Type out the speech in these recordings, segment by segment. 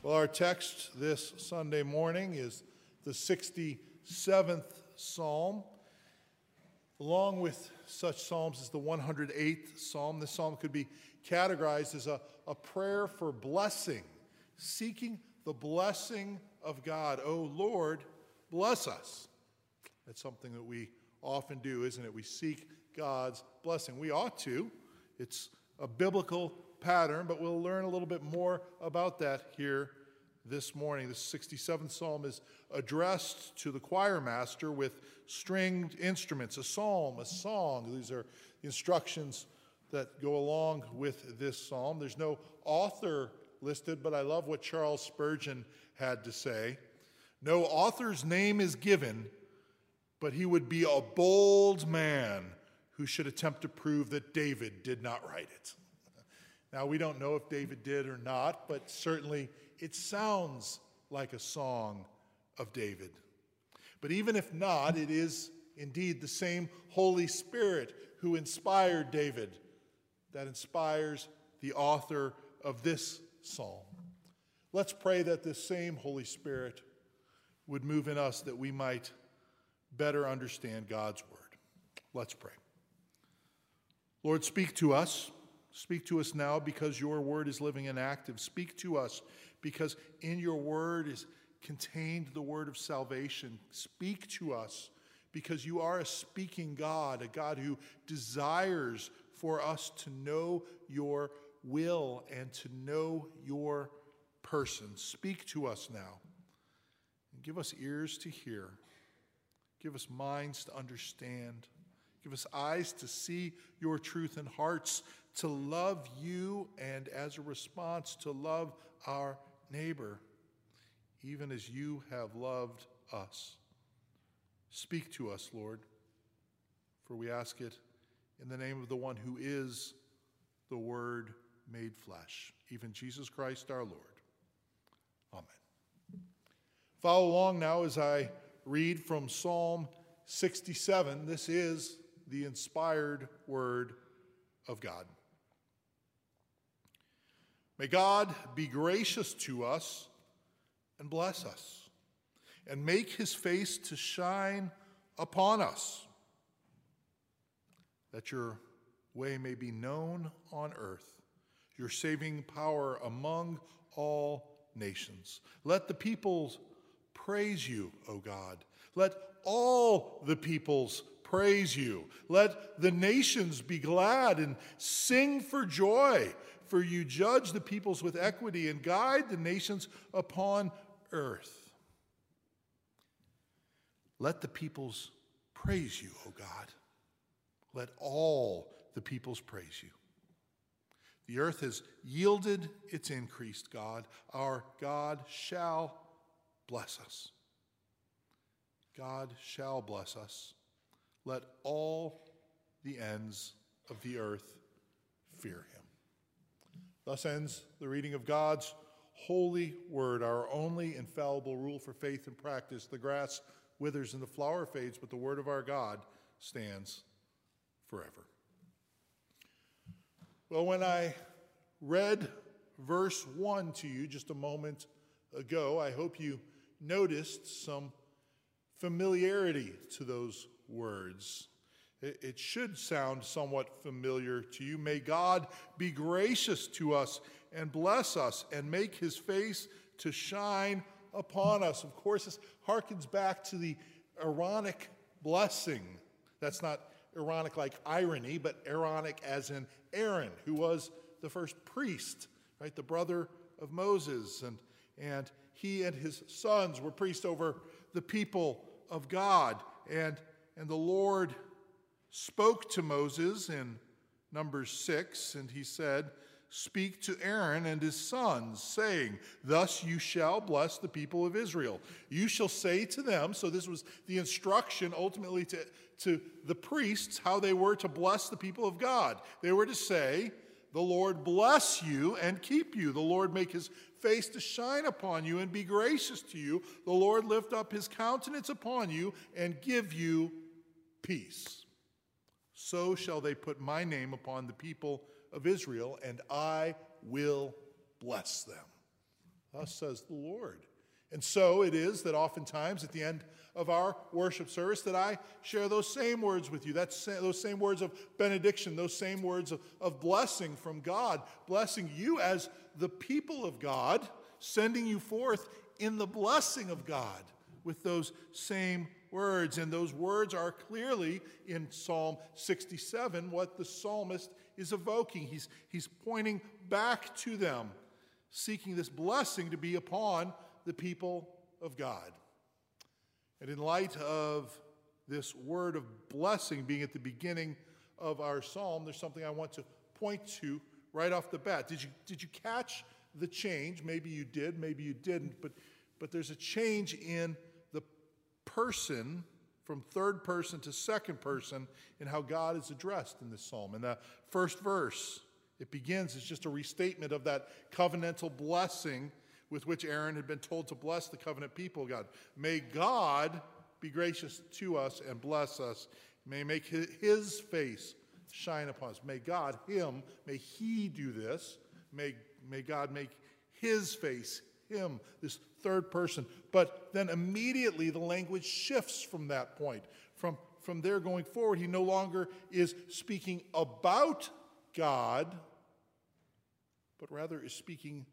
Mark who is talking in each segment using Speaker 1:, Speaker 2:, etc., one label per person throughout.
Speaker 1: Well, our text this Sunday morning is the 67th Psalm. Along with such Psalms as the 108th Psalm, this Psalm could be categorized as a, a prayer for blessing, seeking the blessing of God. Oh Lord, bless us. That's something that we often do, isn't it? We seek God's blessing. We ought to. It's a biblical pattern, but we'll learn a little bit more about that here this morning. The 67th psalm is addressed to the choir master with stringed instruments, a psalm, a song. These are instructions that go along with this psalm. There's no author listed, but I love what Charles Spurgeon had to say. No author's name is given, but he would be a bold man who should attempt to prove that David did not write it. Now, we don't know if David did or not, but certainly it sounds like a song of David. But even if not, it is indeed the same Holy Spirit who inspired David that inspires the author of this psalm. Let's pray that this same Holy Spirit would move in us that we might better understand God's word. Let's pray. Lord, speak to us. Speak to us now because your word is living and active. Speak to us because in your word is contained the word of salvation. Speak to us because you are a speaking God, a God who desires for us to know your will and to know your person. Speak to us now and give us ears to hear, give us minds to understand. Give us eyes to see your truth and hearts to love you and as a response to love our neighbor, even as you have loved us. Speak to us, Lord, for we ask it in the name of the one who is the Word made flesh, even Jesus Christ our Lord. Amen. Follow along now as I read from Psalm 67. This is the inspired Word of God. May God be gracious to us and bless us, and make his face to shine upon us, that your way may be known on earth, your saving power among all nations. Let the peoples praise you, O God. Let all the peoples praise you. Let the nations be glad and sing for joy for you judge the peoples with equity and guide the nations upon earth. Let the peoples praise you, O God. Let all the peoples praise you. The earth has yielded its increased, God. Our God shall bless us. God shall bless us. Let all the ends of the earth fear him. Thus ends the reading of God's holy word, our only infallible rule for faith and practice. The grass withers and the flower fades, but the word of our God stands forever. Well, when I read verse 1 to you just a moment ago, I hope you noticed some familiarity to those words. It should sound somewhat familiar to you. May God be gracious to us and bless us and make his face to shine upon us. Of course, this harkens back to the Aaronic blessing. That's not ironic like irony, but Aaronic as in Aaron, who was the first priest, right? The brother of Moses. And, and he and his sons were priests over the people of God. And, and the Lord spoke to Moses in Numbers 6, and he said, Speak to Aaron and his sons, saying, Thus you shall bless the people of Israel. You shall say to them, so this was the instruction ultimately to, to the priests, how they were to bless the people of God. They were to say, The Lord bless you and keep you. The Lord make his face to shine upon you and be gracious to you. The Lord lift up his countenance upon you and give you peace so shall they put my name upon the people of Israel, and I will bless them. Thus says the Lord. And so it is that oftentimes at the end of our worship service that I share those same words with you. That's those same words of benediction, those same words of, of blessing from God, blessing you as the people of God, sending you forth in the blessing of God with those same words. And those words are clearly in Psalm 67 what the psalmist is evoking. He's, he's pointing back to them, seeking this blessing to be upon the people of God. And in light of this word of blessing being at the beginning of our psalm, there's something I want to point to right off the bat. Did you, did you catch the change? Maybe you did, maybe you didn't, but, but there's a change in person from third person to second person in how God is addressed in this psalm. In the first verse, it begins as just a restatement of that covenantal blessing with which Aaron had been told to bless the covenant people God. May God be gracious to us and bless us. May make his face shine upon us. May God, him, may he do this. May, may God make his face, him, this third person. But then immediately the language shifts from that point. From, from there going forward, he no longer is speaking about God, but rather is speaking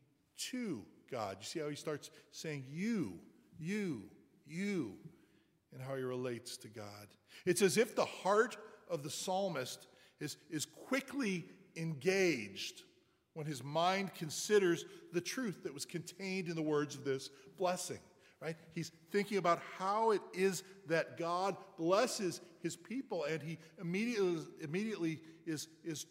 Speaker 1: to God. You see how he starts saying you, you, you, and how he relates to God. It's as if the heart of the psalmist is, is quickly engaged when his mind considers the truth that was contained in the words of this blessing. Right? He's thinking about how it is that God blesses his people, and he immediately, immediately is, is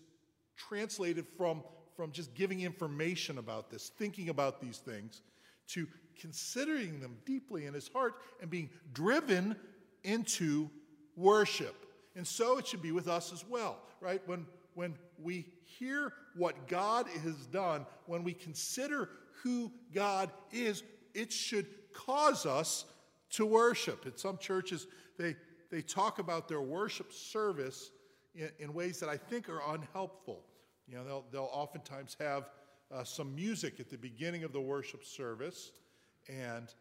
Speaker 1: translated from from just giving information about this, thinking about these things, to considering them deeply in his heart and being driven into worship. And so it should be with us as well, right? When, when we hear what God has done, when we consider who God is, it should cause us to worship. In some churches, they, they talk about their worship service in, in ways that I think are unhelpful. You know, they'll, they'll oftentimes have uh, some music at the beginning of the worship service, and,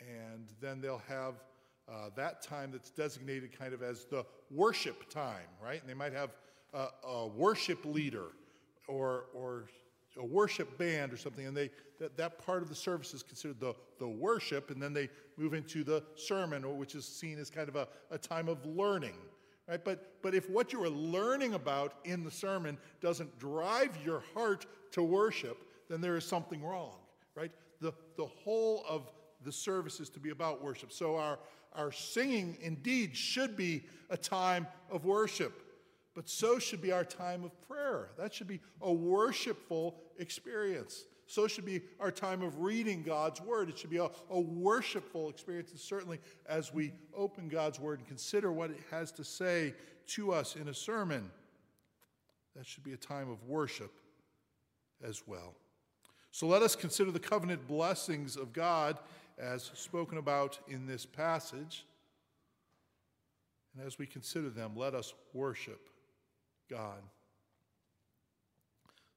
Speaker 1: and then they'll have uh, that time that's designated kind of as the worship time, right? And they might have a, a worship leader or, or a worship band or something, and they, that, that part of the service is considered the, the worship, and then they move into the sermon, which is seen as kind of a, a time of learning. Right? But, but if what you are learning about in the sermon doesn't drive your heart to worship, then there is something wrong. Right? The, the whole of the service is to be about worship. So our, our singing indeed should be a time of worship, but so should be our time of prayer. That should be a worshipful experience. So should be our time of reading God's Word. It should be a, a worshipful experience. And certainly, as we open God's Word and consider what it has to say to us in a sermon, that should be a time of worship as well. So let us consider the covenant blessings of God as spoken about in this passage. And as we consider them, let us worship God.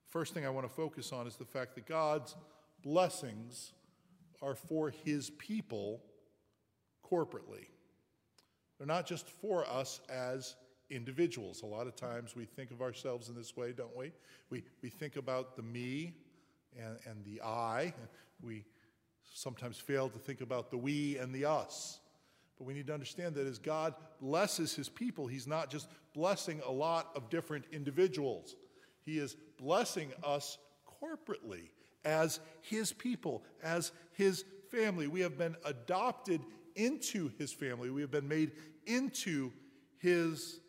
Speaker 1: First thing I want to focus on is the fact that God's blessings are for his people corporately. They're not just for us as individuals. A lot of times we think of ourselves in this way, don't we? We, we think about the me and, and the I. We sometimes fail to think about the we and the us. But we need to understand that as God blesses his people, he's not just blessing a lot of different individuals. He is blessing us corporately as His people, as His family. We have been adopted into His family, we have been made into His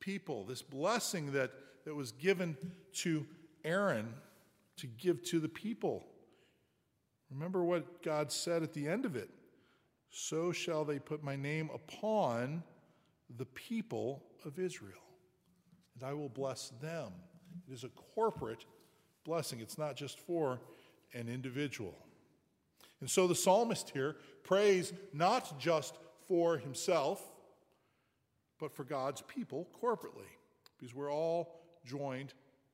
Speaker 1: people. This blessing that, that was given to Aaron to give to the people. Remember what God said at the end of it So shall they put my name upon the people of Israel, and I will bless them. It is a corporate blessing, it's not just for an individual. And so the psalmist here prays not just for himself, but for God's people corporately, because we're all joined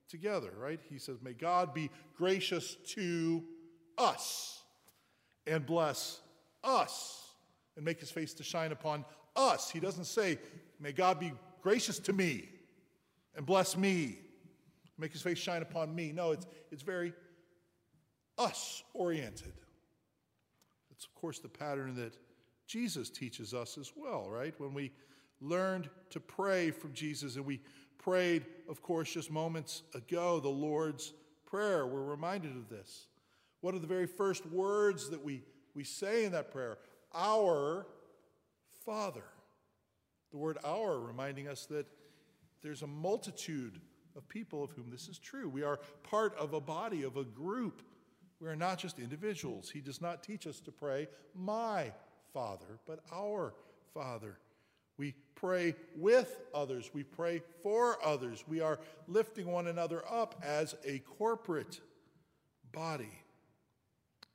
Speaker 1: together, right? He says, May God be gracious to us. and bless us and make his face to shine upon us. He doesn't say, May God be gracious to me and bless me, make his face shine upon me. No, it's, it's very us oriented. It's, of course, the pattern that Jesus teaches us as well, right? When we learned to pray from Jesus and we prayed, of course, just moments ago, the Lord's Prayer, we're reminded of this. What are the very first words that we, we say in that prayer? Our Father. The word our reminding us that there's a multitude of people of whom this is true. We are part of a body, of a group. We are not just individuals. He does not teach us to pray, my Father, but our Father. We pray with others. We pray for others. We are lifting one another up as a corporate body.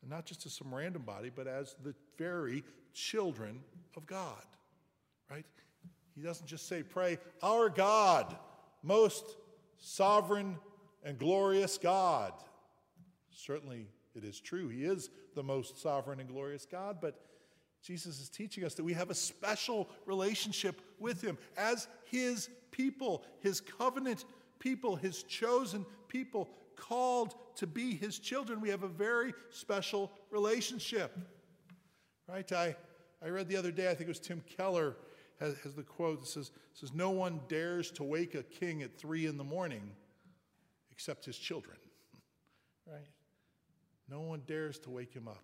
Speaker 1: Not just as some random body, but as the very children of God, right? He doesn't just say, Pray, our God, most sovereign and glorious God. Certainly it is true. He is the most sovereign and glorious God, but Jesus is teaching us that we have a special relationship with Him as His people, His covenant people, His chosen people, called to be His children. We have a very special relationship. Right? I, I read the other day, I think it was Tim Keller has, has the quote that says, says, No one dares to wake a king at three in the morning except his children. right? No one dares to wake him up.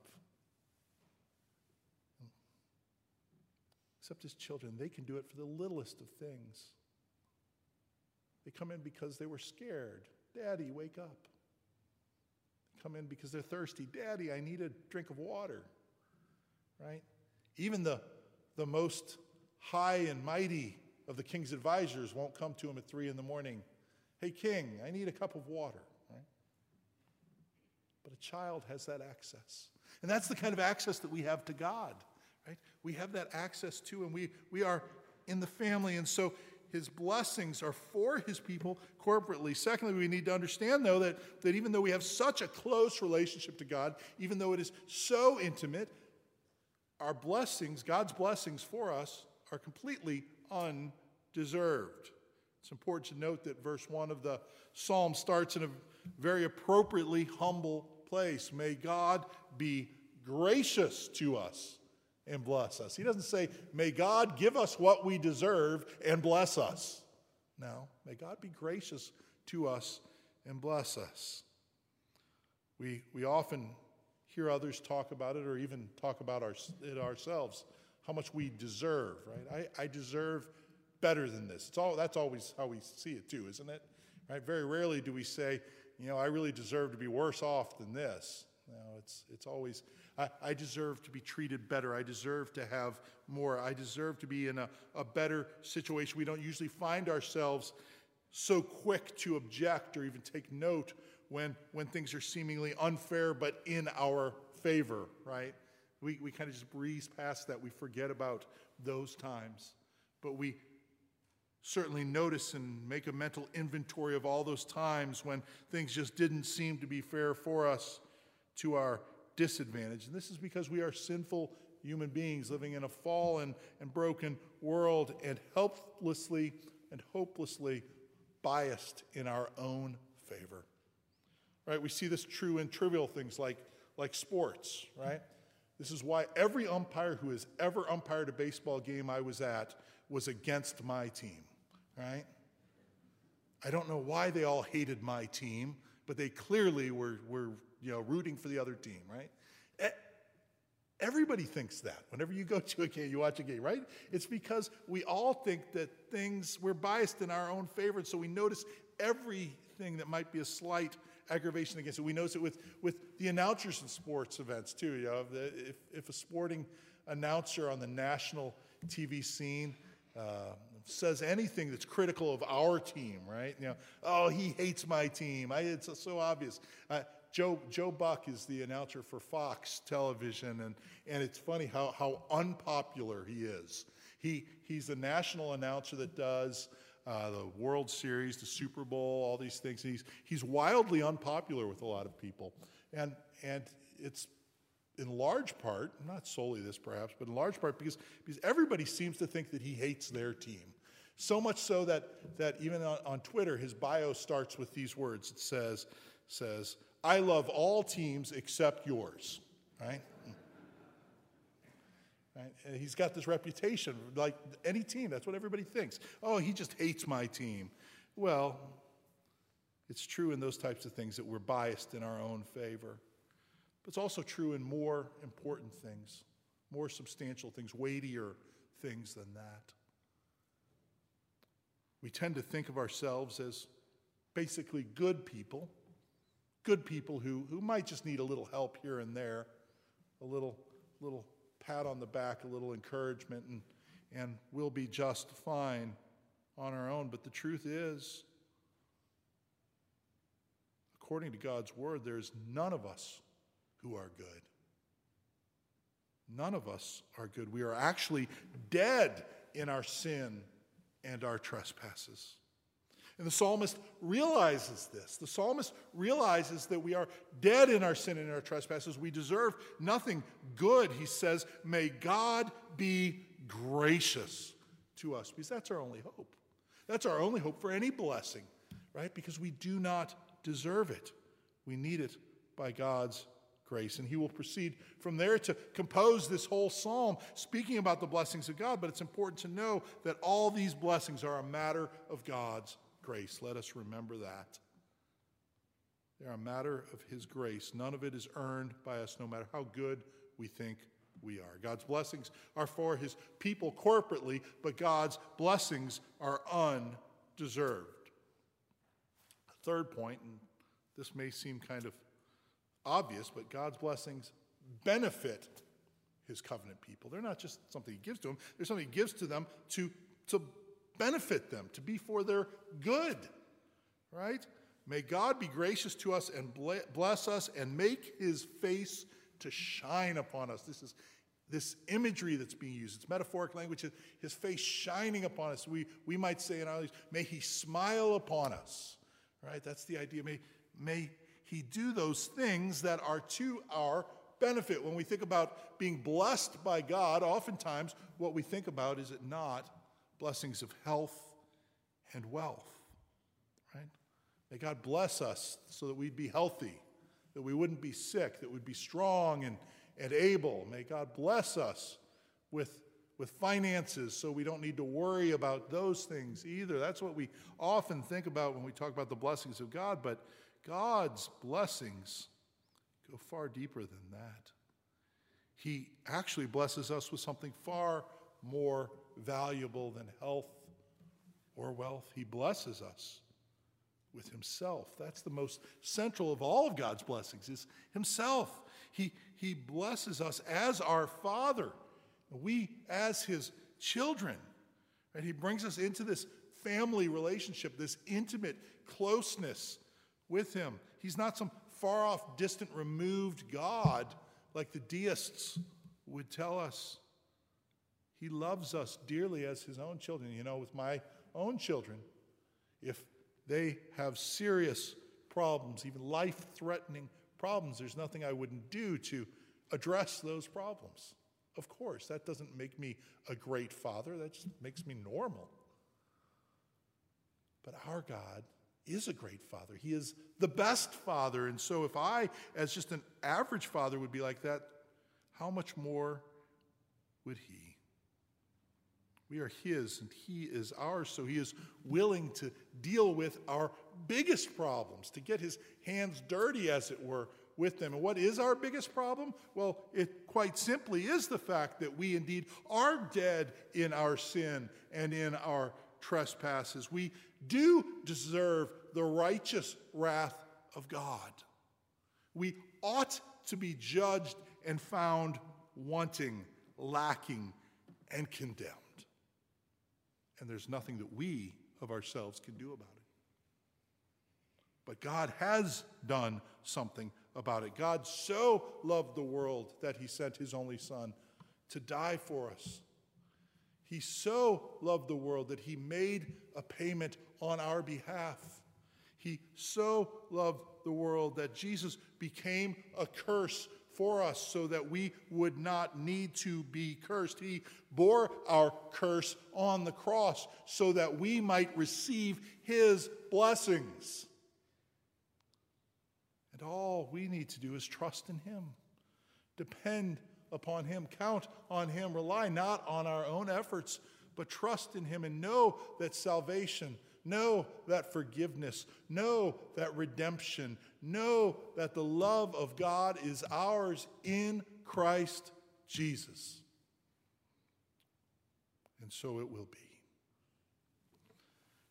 Speaker 1: Except his children. They can do it for the littlest of things. They come in because they were scared. Daddy, wake up. They come in because they're thirsty. Daddy, I need a drink of water. Right? Even the, the most high and mighty of the king's advisors won't come to him at three in the morning. Hey, king, I need a cup of water. Right? But a child has that access. And that's the kind of access that we have to God, right? We have that access to, and we, we are in the family. And so his blessings are for his people corporately. Secondly, we need to understand, though, that, that even though we have such a close relationship to God, even though it is so intimate, our blessings, God's blessings for us, are completely undeserved. It's important to note that verse 1 of the psalm starts in a very appropriately humble place. May God be gracious to us and bless us. He doesn't say, May God give us what we deserve and bless us. No, may God be gracious to us and bless us. We, we often hear others talk about it or even talk about our, it ourselves how much we deserve, right? I, I deserve better than this. It's all, that's always how we see it too, isn't it? Right? Very rarely do we say, you know, I really deserve to be worse off than this. It's, it's always, I, I deserve to be treated better. I deserve to have more. I deserve to be in a, a better situation. We don't usually find ourselves so quick to object or even take note when, when things are seemingly unfair but in our favor, right? We, we kind of just breeze past that. We forget about those times. But we certainly notice and make a mental inventory of all those times when things just didn't seem to be fair for us to our disadvantage. And this is because we are sinful human beings living in a fallen and broken world and helplessly and hopelessly biased in our own favor. Right? We see this true in trivial things like, like sports, right? This is why every umpire who has ever umpired a baseball game I was at was against my team, right? I don't know why they all hated my team, but they clearly were, were you know, rooting for the other team, right? Everybody thinks that whenever you go to a game, you watch a game, right? It's because we all think that things, we're biased in our own favor, and so we notice everything that might be a slight aggravation against it. We notice it with, with the announcers in sports events too. You know, if, if a sporting announcer on the national TV scene uh, says anything that's critical of our team, right? You know, oh, he hates my team. I, it's so obvious. Uh, Joe, Joe Buck is the announcer for Fox Television, and, and it's funny how, how unpopular he is. He, he's the national announcer that does uh, the World Series, the Super Bowl, all these things. He's, he's wildly unpopular with a lot of people. And, and it's in large part, not solely this perhaps, but in large part because, because everybody seems to think that he hates their team. So much so that, that even on, on Twitter, his bio starts with these words. It says, says, I love all teams except yours, right? Right? He's got this reputation, like any team, that's what everybody thinks. Oh, he just hates my team. Well, it's true in those types of things that we're biased in our own favor. But it's also true in more important things, more substantial things, weightier things than that. We tend to think of ourselves as basically good people, good people who, who might just need a little help here and there, a little, little pat on the back, a little encouragement, and, and we'll be just fine on our own. But the truth is, according to God's word, there's none of us who are good. None of us are good. We are actually dead in our sin and our trespasses. And the psalmist realizes this. The psalmist realizes that we are dead in our sin and in our trespasses. We deserve nothing good. He says, May God be gracious to us, because that's our only hope. That's our only hope for any blessing, right? Because we do not deserve it. We need it by God's grace. And he will proceed from there to compose this whole psalm speaking about the blessings of God. But it's important to know that all these blessings are a matter of God's grace. Let us remember that. They're a matter of his grace. None of it is earned by us, no matter how good we think we are. God's blessings are for his people corporately, but God's blessings are undeserved. Third point, and this may seem kind of obvious, but God's blessings benefit his covenant people. They're not just something he gives to them, they're something he gives to them to, to benefit them, to be for their good, right? May God be gracious to us and bless us and make his face to shine upon us. This is this imagery that's being used. It's metaphoric language, his face shining upon us. We, we might say in our may he smile upon us, right? That's the idea. May, may he do those things that are to our benefit. When we think about being blessed by God, oftentimes what we think about is it not blessings of health and wealth, right? May God bless us so that we'd be healthy, that we wouldn't be sick, that we'd be strong and, and able. May God bless us with, with finances so we don't need to worry about those things either. That's what we often think about when we talk about the blessings of God, but God's blessings go far deeper than that. He actually blesses us with something far more valuable than health or wealth. He blesses us with himself. That's the most central of all of God's blessings is himself. He, he blesses us as our father. We as his children. And he brings us into this family relationship, this intimate closeness with him. He's not some far off, distant, removed God like the deists would tell us. He loves us dearly as his own children. You know, with my own children, if they have serious problems, even life threatening problems, there's nothing I wouldn't do to address those problems. Of course, that doesn't make me a great father, that just makes me normal. But our God is a great father. He is the best father. And so, if I, as just an average father, would be like that, how much more would he? We are his and he is ours. So, he is willing to deal with our biggest problems, to get his hands dirty, as it were, with them. And what is our biggest problem? Well, it quite simply is the fact that we indeed are dead in our sin and in our trespasses. We do deserve the righteous wrath of God. We ought to be judged and found wanting, lacking, and condemned. And there's nothing that we of ourselves can do about it. But God has done something about it. God so loved the world that he sent his only Son to die for us he so loved the world that he made a payment on our behalf. He so loved the world that Jesus became a curse for us so that we would not need to be cursed. He bore our curse on the cross so that we might receive his blessings. And all we need to do is trust in him, depend upon him, count on him, rely not on our own efforts, but trust in him and know that salvation Know that forgiveness. Know that redemption. Know that the love of God is ours in Christ Jesus. And so it will be.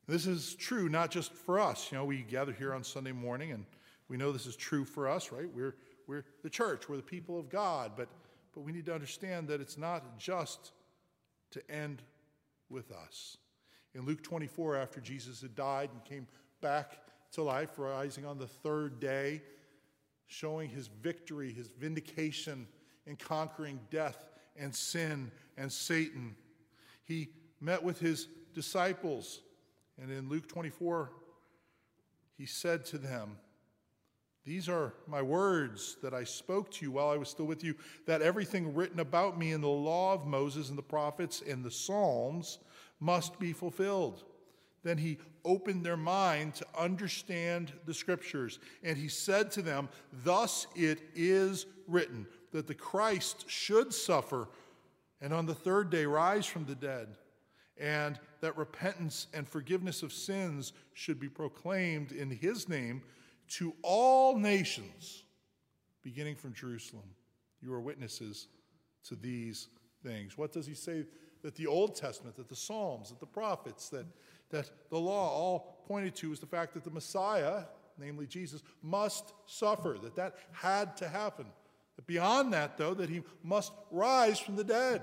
Speaker 1: This is true not just for us. You know, we gather here on Sunday morning and we know this is true for us, right? We're, we're the church, we're the people of God, but, but we need to understand that it's not just to end with us. In Luke 24, after Jesus had died and came back to life, rising on the third day, showing his victory, his vindication in conquering death and sin and Satan, he met with his disciples. And in Luke 24, he said to them, These are my words that I spoke to you while I was still with you, that everything written about me in the law of Moses and the prophets and the Psalms must be fulfilled. Then he opened their mind to understand the scriptures. And he said to them, Thus it is written that the Christ should suffer and on the third day rise from the dead, and that repentance and forgiveness of sins should be proclaimed in his name to all nations, beginning from Jerusalem. You are witnesses to these things. What does he say that the Old Testament, that the Psalms, that the prophets, that, that the law all pointed to was the fact that the Messiah, namely Jesus, must suffer, that that had to happen. That beyond that, though, that he must rise from the dead.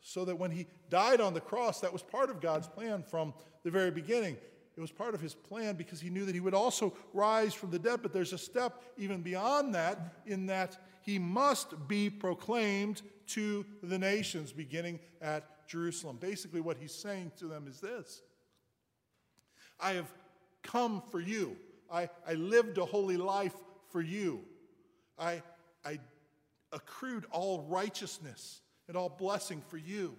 Speaker 1: So that when he died on the cross, that was part of God's plan from the very beginning. It was part of his plan because he knew that he would also rise from the dead. But there's a step even beyond that, in that he must be proclaimed to the nations, beginning at Jerusalem. Basically, what he's saying to them is this I have come for you. I, I lived a holy life for you. I, I accrued all righteousness and all blessing for you.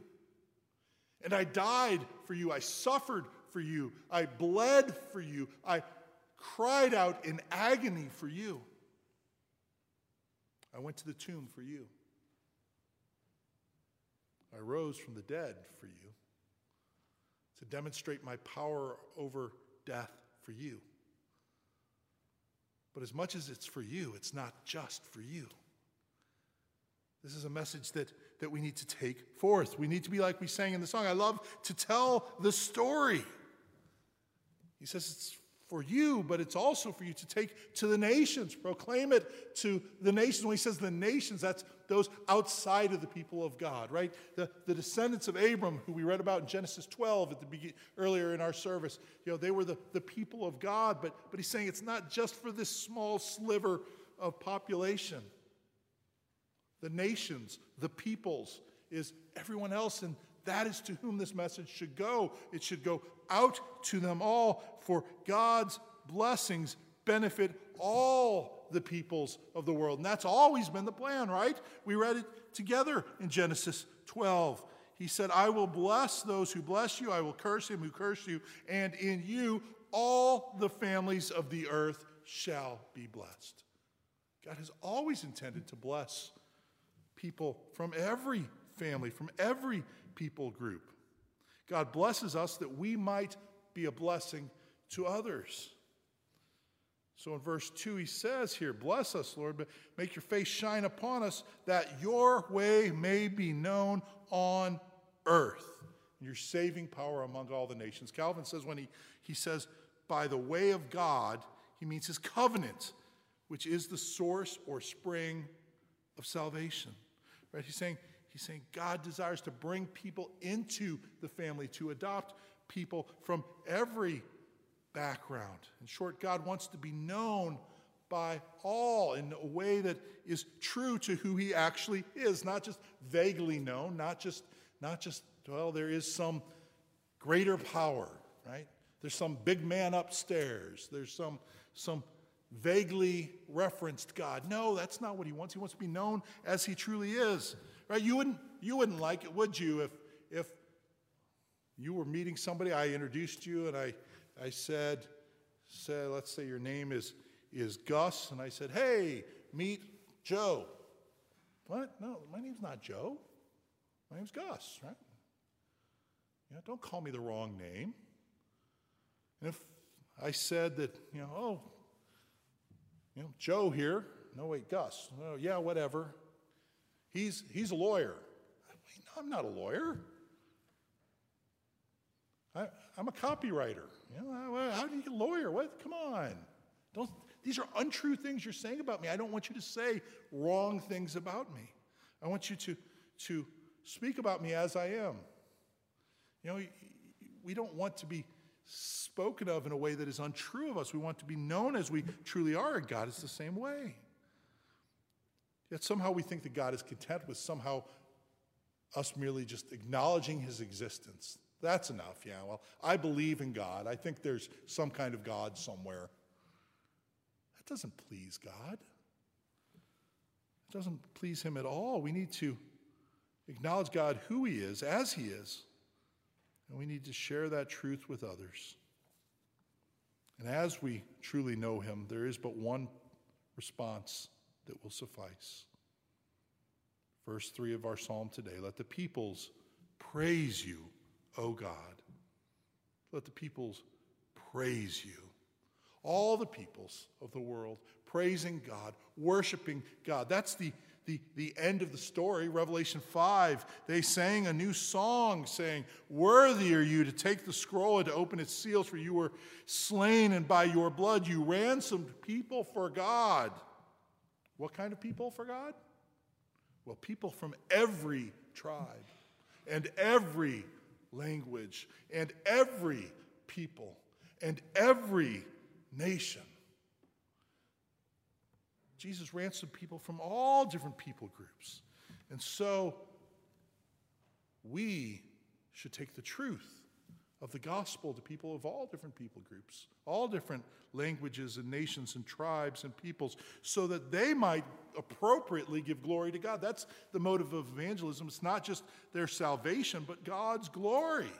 Speaker 1: And I died for you. I suffered for you. I bled for you. I cried out in agony for you. I went to the tomb for you. I rose from the dead for you to demonstrate my power over death for you. But as much as it's for you, it's not just for you. This is a message that, that we need to take forth. We need to be like we sang in the song. I love to tell the story. He says it's for you, but it's also for you to take to the nations, proclaim it to the nations. When he says the nations, that's those outside of the people of God, right? The, the descendants of Abram, who we read about in Genesis 12 at the begin, earlier in our service, you know, they were the, the people of God, but, but he's saying it's not just for this small sliver of population. The nations, the peoples, is everyone else, and that is to whom this message should go. It should go out to them all, for God's blessings benefit all the peoples of the world. And that's always been the plan, right? We read it together in Genesis 12. He said, I will bless those who bless you, I will curse him who curse you, and in you all the families of the earth shall be blessed. God has always intended to bless people from every family, from every people group. God blesses us that we might be a blessing to others. So in verse 2, he says here, Bless us, Lord, but make your face shine upon us that your way may be known on earth, And your saving power among all the nations. Calvin says when he, he says, by the way of God, he means his covenant, which is the source or spring of salvation. Right? He's saying, he's saying God desires to bring people into the family, to adopt people from every background. In short, God wants to be known by all in a way that is true to who he actually is, not just vaguely known, not just, not just, well, there is some greater power, right? There's some big man upstairs. There's some, some vaguely referenced God. No, that's not what he wants. He wants to be known as he truly is. Right? You wouldn't, you wouldn't like it, would you, if, if you were meeting somebody, I introduced you, and I, I said, said, let's say your name is, is Gus, and I said, hey, meet Joe. What? No, my name's not Joe. My name's Gus, right? Yeah, don't call me the wrong name. And if I said that, you know, oh, you know, Joe here, no, wait, Gus, oh, yeah, whatever. He's, he's a lawyer. no, I'm not a lawyer. I, am a copywriter. You know, how do you get a lawyer? What? Come on. Don't, these are untrue things you're saying about me. I don't want you to say wrong things about me. I want you to, to speak about me as I am. You know, we don't want to be spoken of in a way that is untrue of us. We want to be known as we truly are, God is the same way. Yet somehow we think that God is content with somehow us merely just acknowledging his existence. That's enough, yeah. Well, I believe in God. I think there's some kind of God somewhere. That doesn't please God. It doesn't please him at all. We need to acknowledge God who he is, as he is, and we need to share that truth with others. And as we truly know him, there is but one response that will suffice. Verse 3 of our psalm today let the peoples praise you, O God. Let the peoples praise you. All the peoples of the world praising God, worshiping God. That's the the, the end of the story, Revelation 5, they sang a new song saying, Worthy are you to take the scroll and to open its seals, for you were slain, and by your blood you ransomed people for God. What kind of people for God? Well, people from every tribe and every language and every people and every nation. Jesus ransomed people from all different people groups. And so we should take the truth of the gospel to people of all different people groups, all different languages and nations and tribes and peoples, so that they might appropriately give glory to God. That's the motive of evangelism. It's not just their salvation, but God's glory.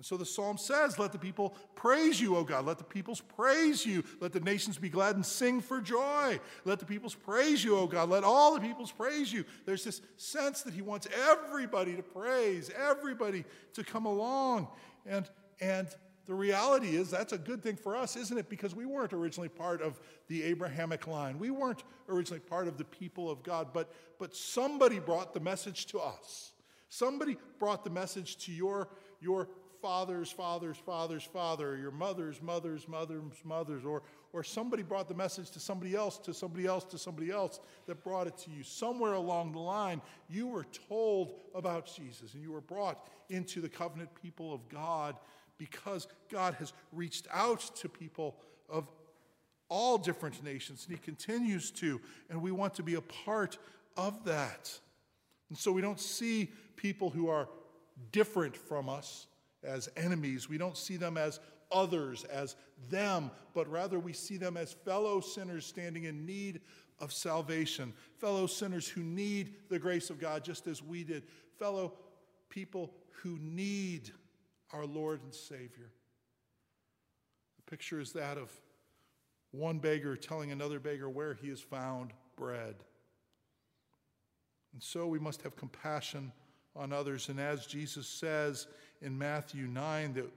Speaker 1: And so the psalm says, Let the people praise you, O God. Let the peoples praise you. Let the nations be glad and sing for joy. Let the peoples praise you, O God. Let all the peoples praise you. There's this sense that he wants everybody to praise, everybody to come along. And, and the reality is that's a good thing for us, isn't it? Because we weren't originally part of the Abrahamic line. We weren't originally part of the people of God, but, but somebody brought the message to us. Somebody brought the message to your, your father's father's father's father, your mother's mother's mother's mother's, or, or somebody brought the message to somebody else, to somebody else, to somebody else that brought it to you. Somewhere along the line, you were told about Jesus and you were brought into the covenant people of God because God has reached out to people of all different nations, and He continues to, and we want to be a part of that. And so we don't see people who are different from us as enemies. We don't see them as others, as them, but rather we see them as fellow sinners standing in need of salvation, fellow sinners who need the grace of God just as we did, fellow people who need our Lord and Savior. The picture is that of one beggar telling another beggar where he has found bread. And so we must have compassion on others. And as Jesus says in Matthew 9, that,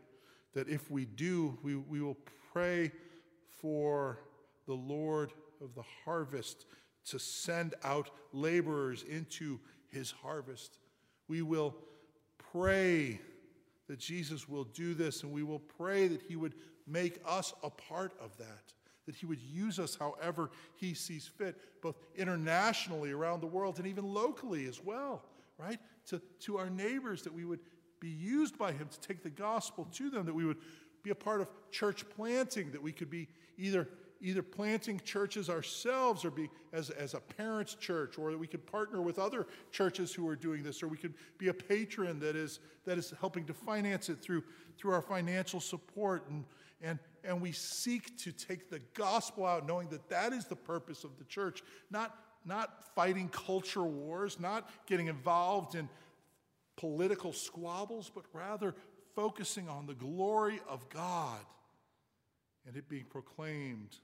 Speaker 1: that if we do, we, we will pray for the Lord of the harvest to send out laborers into his harvest. We will pray that Jesus will do this, and we will pray that he would make us a part of that, that he would use us however he sees fit, both internationally around the world and even locally as well, right? To, to our neighbors, that we would be used by him to take the gospel to them, that we would be a part of church planting, that we could be either either planting churches ourselves or be as, as a parents' church, or that we could partner with other churches who are doing this, or we could be a patron that is, that is helping to finance it through, through our financial support. And, and, and we seek to take the gospel out, knowing that that is the purpose of the church, not, not fighting culture wars, not getting involved in political squabbles, but rather focusing on the glory of God and it being proclaimed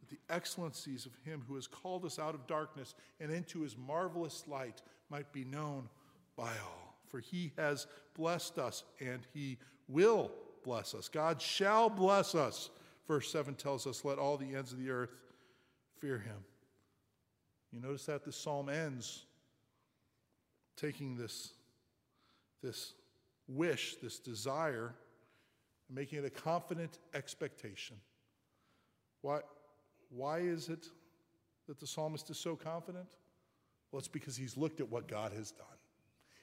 Speaker 1: that the excellencies of Him who has called us out of darkness and into His marvelous light might be known by all. For He has blessed us and He will bless us. God shall bless us. Verse 7 tells us, Let all the ends of the earth fear Him. You notice that the psalm ends taking this, this wish, this desire, and making it a confident expectation. Why, why is it that the psalmist is so confident? Well, it's because he's looked at what God has done.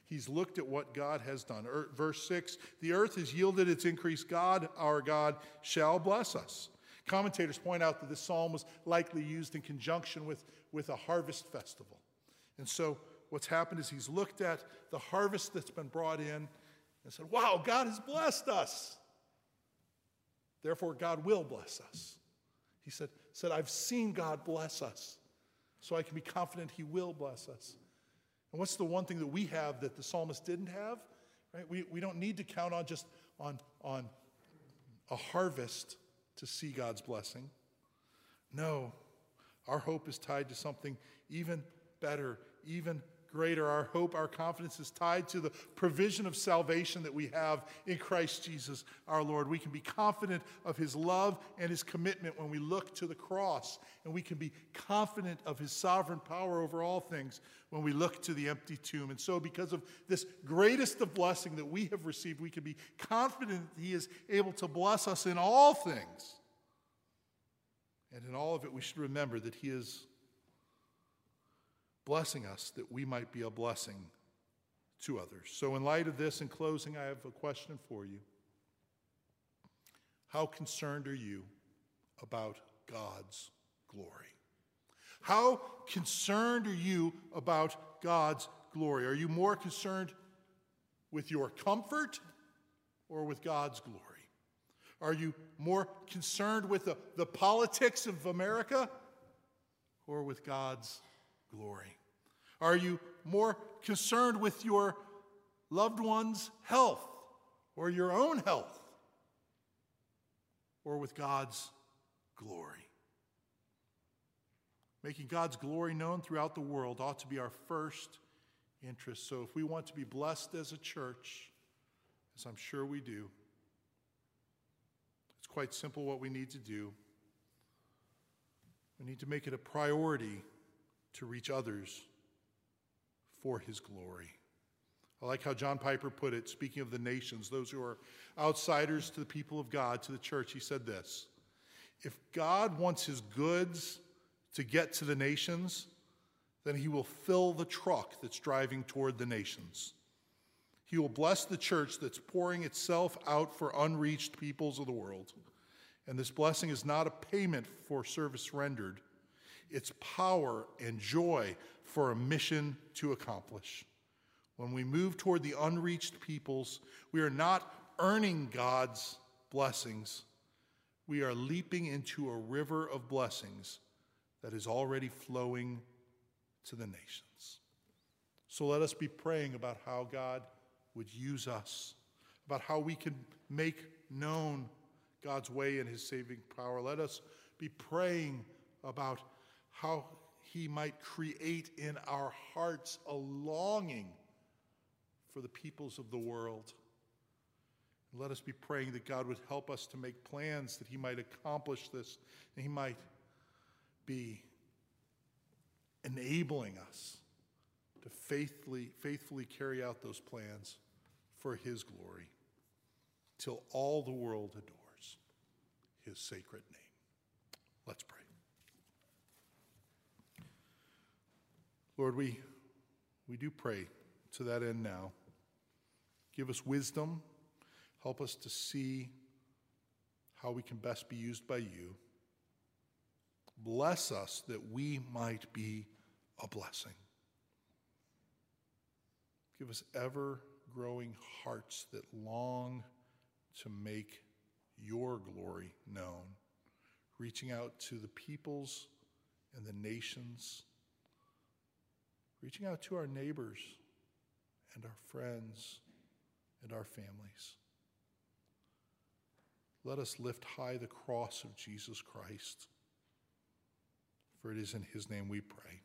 Speaker 1: He's looked at what God has done. Er, verse 6 The earth has yielded its increase. God, our God, shall bless us. Commentators point out that this psalm was likely used in conjunction with, with a harvest festival. And so, what's happened is he's looked at the harvest that's been brought in and said, Wow, God has blessed us. Therefore, God will bless us. He said, said, I've seen God bless us, so I can be confident He will bless us. And what's the one thing that we have that the psalmist didn't have? Right? We, we don't need to count on just on, on a harvest to see God's blessing. No, our hope is tied to something even better, even greater. Our hope, our confidence is tied to the provision of salvation that we have in Christ Jesus our Lord. We can be confident of his love and his commitment when we look to the cross, and we can be confident of his sovereign power over all things when we look to the empty tomb. And so, because of this greatest of blessing that we have received, we can be confident that he is able to bless us in all things. And in all of it, we should remember that he is blessing us that we might be a blessing to others. So, in light of this, in closing, I have a question for you. How concerned are you about God's glory? How concerned are you about God's glory? Are you more concerned with your comfort or with God's glory? Are you more concerned with the, the politics of America or with God's glory? Are you more concerned with your loved one's health or your own health or with God's glory? Making God's glory known throughout the world ought to be our first interest. So, if we want to be blessed as a church, as I'm sure we do, it's quite simple what we need to do. We need to make it a priority to reach others for his glory. I like how John Piper put it, speaking of the nations, those who are outsiders to the people of God, to the church. He said this If God wants his goods to get to the nations, then he will fill the truck that's driving toward the nations. He will bless the church that's pouring itself out for unreached peoples of the world. And this blessing is not a payment for service rendered, it's power and joy for a mission to accomplish. When we move toward the unreached peoples, we are not earning God's blessings. We are leaping into a river of blessings that is already flowing to the nations. So let us be praying about how God would use us, about how we can make known God's way and his saving power. Let us be praying about how he might create in our hearts a longing for the peoples of the world. And let us be praying that God would help us to make plans that he might accomplish this and he might be enabling us to faithfully, faithfully carry out those plans for his glory till all the world adores his sacred name. Let's pray. Lord, we, we do pray to that end now. Give us wisdom. Help us to see how we can best be used by you. Bless us that we might be a blessing. Give us ever growing hearts that long to make your glory known, reaching out to the peoples and the nations, reaching out to our neighbors and our friends and our families. Let us lift high the cross of Jesus Christ, for it is in his name we pray.